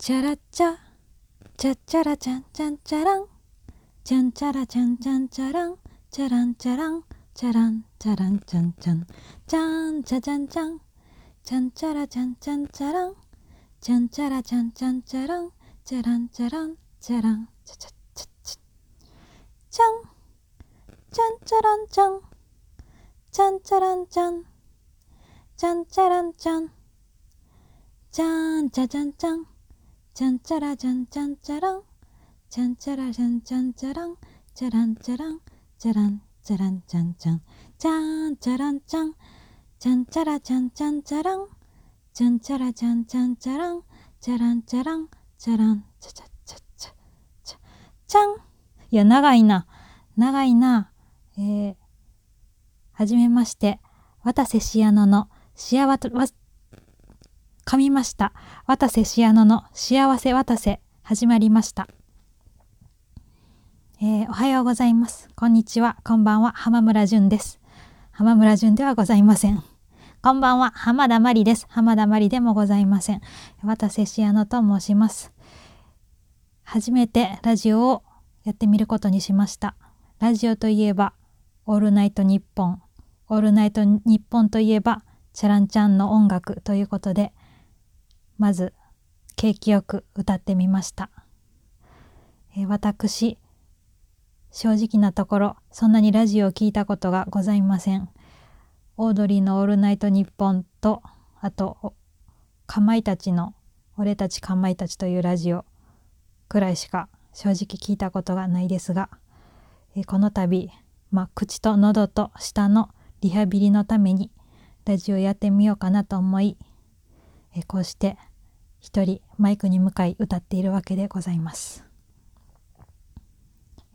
チャラチャチャチャラチャンチャンチャランチャンチャラチャンチャンチャランチャランチャランチャランチャランチャンチャンチャンチャチャンチャンチャンちゃんちゃらちゃんちゃんちゃらんちゃんちゃらちゃんちゃんちゃらんちゃらんちゃらんちゃらんちゃらんちゃんちゃんちゃんちゃらんちゃんちゃんちゃらちゃんちゃんちゃらんちゃんちゃらちゃんちゃんちゃらんちゃらんちゃらんちゃらんちゃちゃちゃちゃちゃちゃんいや長いな。長いな。えー、はじめまして。渡瀬しやのの。幸噛みました渡瀬シアノの幸せ渡瀬始まりましたえー、おはようございます。こんにちは。こんばんは。浜村淳です。浜村淳ではございません。こんばんは。浜田まりです。浜田まりでもございません。渡瀬シアノと申します。初めてラジオをやってみることにしました。ラジオといえば、オールナイトニッポン。オールナイトニッポンといえば、チャランちゃんの音楽ということで、まず、景気よく歌ってみました。えー、私、正直なところそんなにラジオを聞いたことがございませんオードリーの「オールナイトニッポン」とあとかまいたちの「俺たちかまいたち」というラジオくらいしか正直聞いたことがないですが、えこの度、まあ、口と喉と舌のリハビリのためにラジオやってみようかなと思い、えこうして一人マイクに向かい歌っているわけでございます。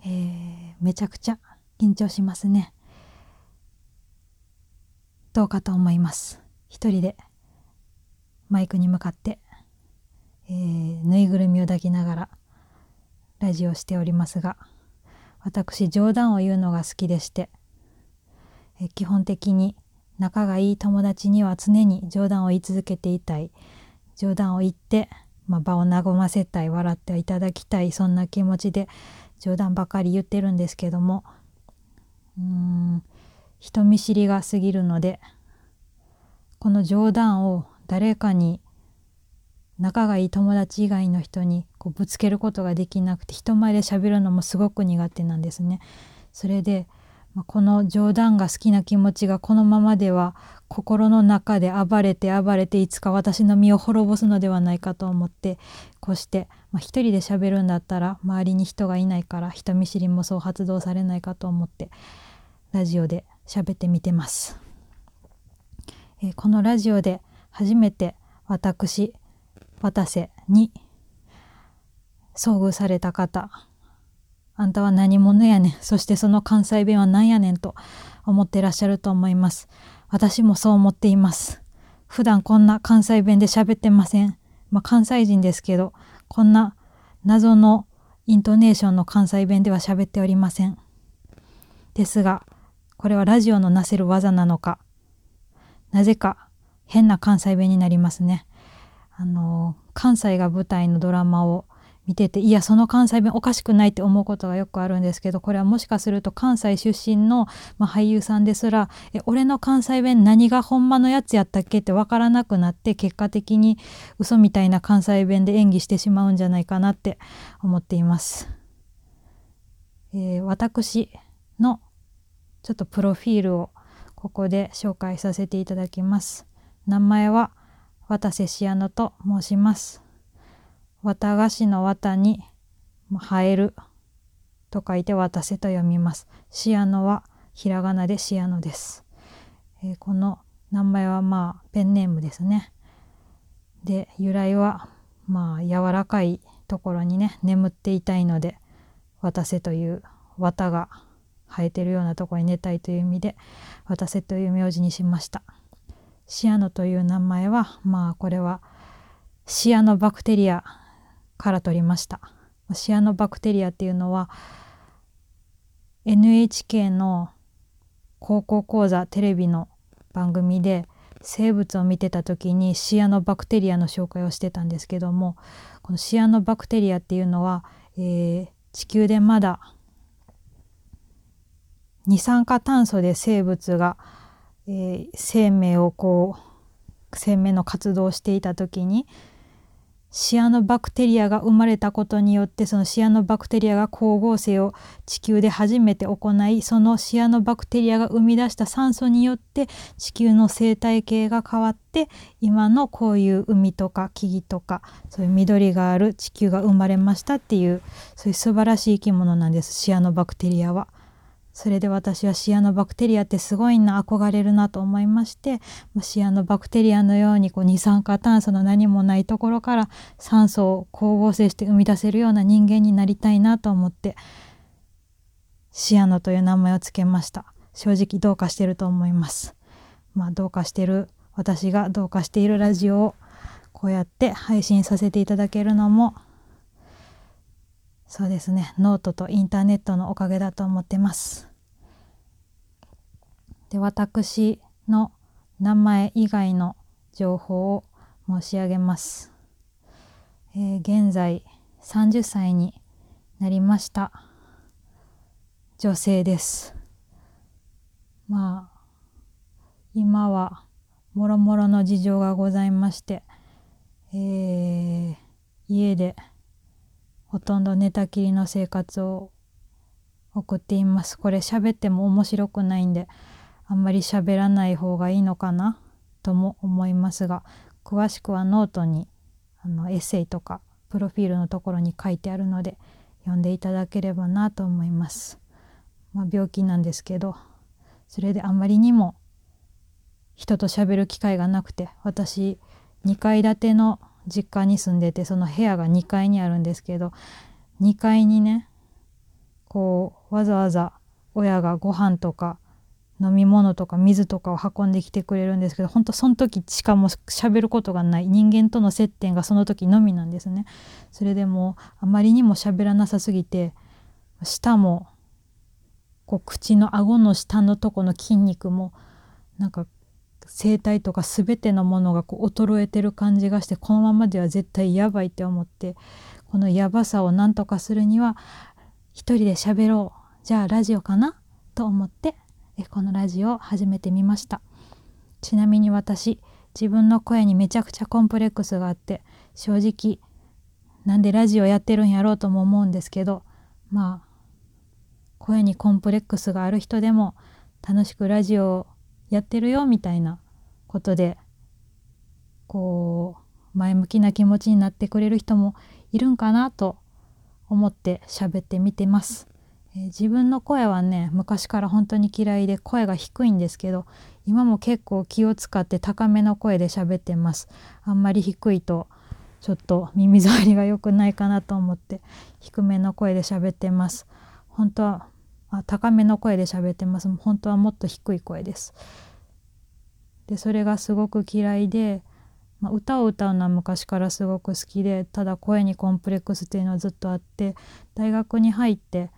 えー、めちゃくちゃ緊張しますね。どうかと思います。一人でマイクに向かって、えー、ぬいぐるみを抱きながらラジオしておりますが、私冗談を言うのが好きでして、えー、基本的に仲がいい友達には常に冗談を言い続けていたい冗談を言って、まあ、場を和ませたい笑っていただきたいそんな気持ちで冗談ばかり言ってるんですけどもうーん人見知りが過ぎるのでこの冗談を誰かに仲がいい友達以外の人にこうぶつけることができなくて人前で喋るのもすごく苦手なんですね。それでまあ、この冗談が好きな気持ちがこのままでは心の中で暴れて暴れていつか私の身を滅ぼすのではないかと思ってこうして、まあ、一人で喋るんだったら周りに人がいないから人見知りもそう発動されないかと思ってラジオで喋ってみてます。えー、このラジオで初めて私渡瀬に遭遇された方あんたは何者やねん。そしてその関西弁は何やねんと思ってらっしゃると思います。私もそう思っています。普段こんな関西弁で喋ってません。まあ、関西人ですけど、こんな謎のイントネーションの関西弁では喋っておりません。ですが、これはラジオのなせる技なのか、なぜか変な関西弁になりますね。あの、関西が舞台のドラマを見てていやその関西弁おかしくないって思うことがよくあるんですけどこれはもしかすると関西出身の、まあ、俳優さんですら「え俺の関西弁何がほんまのやつやったっけ?」って分からなくなって結果的に嘘みたいな関西弁で演技してしまうんじゃないかなって思っています。えー、私のちょっとプロフィールをここで紹介させていただきます。名前は渡瀬シアノと申します。綿菓子の綿に生えると書いて渡せと読みます。シアノはひらがなでシアノです。えー、この名前はまあペンネームですね。で由来はまあ柔らかいところにね眠っていたいので渡せという綿が生えてるようなところに寝たいという意味で渡せという名字にしました。シアノという名前はまあこれはシアノバクテリアから取りました。シアノバクテリアっていうのは NHK の高校講座テレビの番組で生物を見てた時にシアノバクテリアの紹介をしてたんですけどもこのシアノバクテリアっていうのは、えー、地球でまだ二酸化炭素で生物が、えー、生命をこう生命の活動をしていた時にシアノバクテリアが生まれたことによってそのシアノバクテリアが光合成を地球で初めて行いそのシアノバクテリアが生み出した酸素によって地球の生態系が変わって今のこういう海とか木々とかそういう緑がある地球が生まれましたっていうそういう素晴らしい生き物なんですシアノバクテリアは。それで私はシアノバクテリアってすごいな憧れるなと思いましてシアノバクテリアのようにこう二酸化炭素の何もないところから酸素を光合成して生み出せるような人間になりたいなと思ってシアノという名前を付けました。正直どうかしてると思います。まあどうかしてる私がどうかしているラジオをこうやって配信させていただけるのもそうですね。ノートとインターネットのおかげだと思ってます。で私の名前以外の情報を申し上げます、えー、現在30歳になりました。女性です。まあ今はもろもろの事情がございまして、えー、家でほとんど寝たきりの生活を送っています。これ喋っても面白くないんであんまり喋らない方がいいのかなとも思いますが詳しくはノートにあのエッセイとかプロフィールのところに書いてあるので読んでいただければなと思います。まあ、病気なんですけどそれであまりにも人と喋る機会がなくて私2階建ての実家に住んでてその部屋が2階にあるんですけど2階にねこうわざわざ親がご飯とか飲み物とか水とかを運んできてくれるんですけど本当その時しかも喋ることがない人間との接点がその時のみなんですね。それでもあまりにも喋らなさすぎて舌もこう口の顎の下のとこの筋肉もなんか声帯とか全てのものがこう衰えてる感じがしてこのままでは絶対やばいって思ってこのやばさを何とかするには一人で喋ろう。じゃあラジオかなと思ってこのラジオを始めてみました。ちなみに私自分の声にめちゃくちゃコンプレックスがあって正直なんでラジオやってるんやろうとも思うんですけどまあ声にコンプレックスがある人でも楽しくラジオをやってるよみたいなことでこう前向きな気持ちになってくれる人もいるんかなと思って喋ってみてます、えー、自分の声はね昔から本当に嫌いで声が低いんですけど今も結構気を使って高めの声で喋ってます。あんまり低いとちょっと耳障りが良くないかなと思って低めの声で喋ってます。本当はあ高めの声で喋ってます。本当はもっと低い声です。でそれがすごく嫌いで、まあ、歌を歌うのは昔からすごく好きでただ声にコンプレックスっていうのはずっとあって大学に入って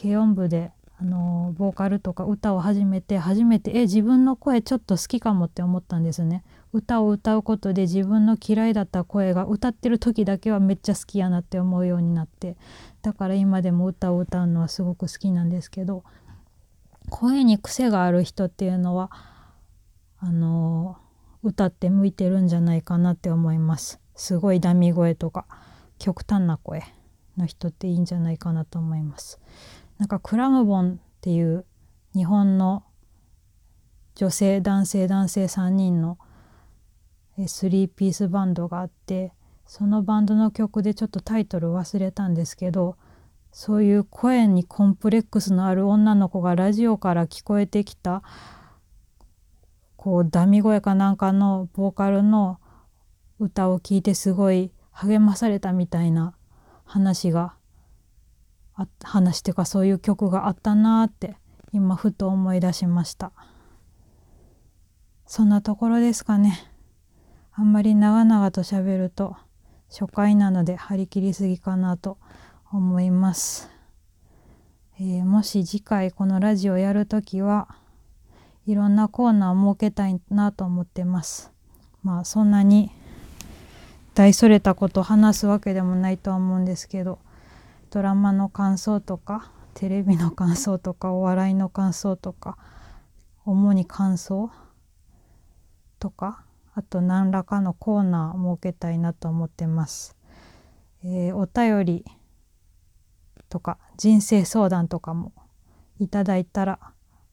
軽音部であのボーカルとか歌を始めて初めてえ自分の声ちょっと好きかもって思ったんですね。歌を歌うことで自分の嫌いだった声が歌ってる時だけはめっちゃ好きやなって思うようになってだから今でも歌を歌うのはすごく好きなんですけど声に癖がある人っていうのはあの歌って向いてるんじゃないかなって思います。すごいダミ声とか極端な声の人っていいんじゃないかなと思います。なんかクラムボンっていう日本の女性男性男性3人の3ピースバンドがあってそのバンドの曲でちょっとタイトル忘れたんですけどそういう声にコンプレックスのある女の子がラジオから聞こえてきたこうダミ声かなんかのボーカルの歌を聴いてすごい励まされたみたいな話があ話っていうかそういう曲があったなって今ふと思い出しました。そんなところですかね。あんまり長々と喋ると初回なので張り切りすぎかなと思います、えー、もし次回このラジオやるときはいろんなコーナー設けたいなと思ってます。まあそんなに大それたこと話すわけでもないとは思うんですけどドラマの感想とかテレビの感想とかお笑いの感想とか主に感想とかあと何らかのコーナー設けたいなと思ってます。えー、お便りとか人生相談とかもいただいたら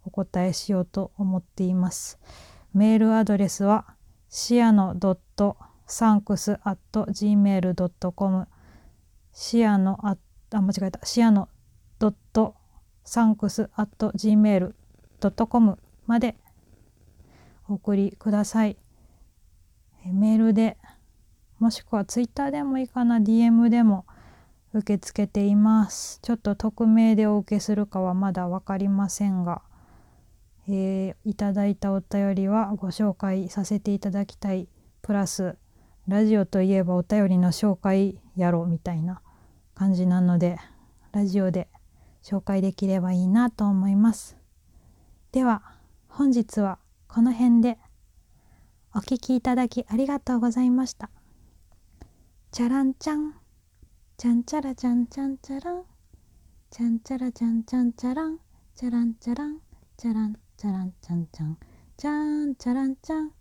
お答えしようと思っています。メールアドレスはシアノ .thanks.gmail.com シアノああ間違えたシアノ .thanks.gmail.com までお送りください。メールでもしくはツイッターでもいいかな DM でも受け付けています。ちょっと匿名でお受けするかはまだ分かりませんが、えー、いただいたお便りはご紹介させていただきたい。プラスラジオといえばお便りの紹介やろみたいな感じなのでラジオで紹介できればいいなと思います。では本日はこの辺でお聴きいただきありがとうございました。チャランチャン、チャンチャラチャンチャンチャラ。ン、チャンチャラチャンチャンチャラ。ン、チャランチャラ。ン、チャランチャランチャンチャン、チャンチャランチャン、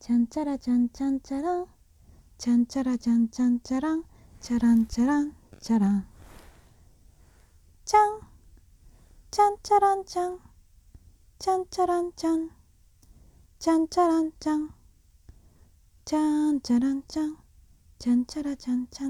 チャンチャラチャンチャンチャラ。ン、チャンチャラチャンチャンチャラ。ン、チャランチャラ。ンチャラン、チャン、チャンチャランチャン、チャンチャランチャン、チャンチャランチャン、チャンチャランチャン、チャンチャラチャンチ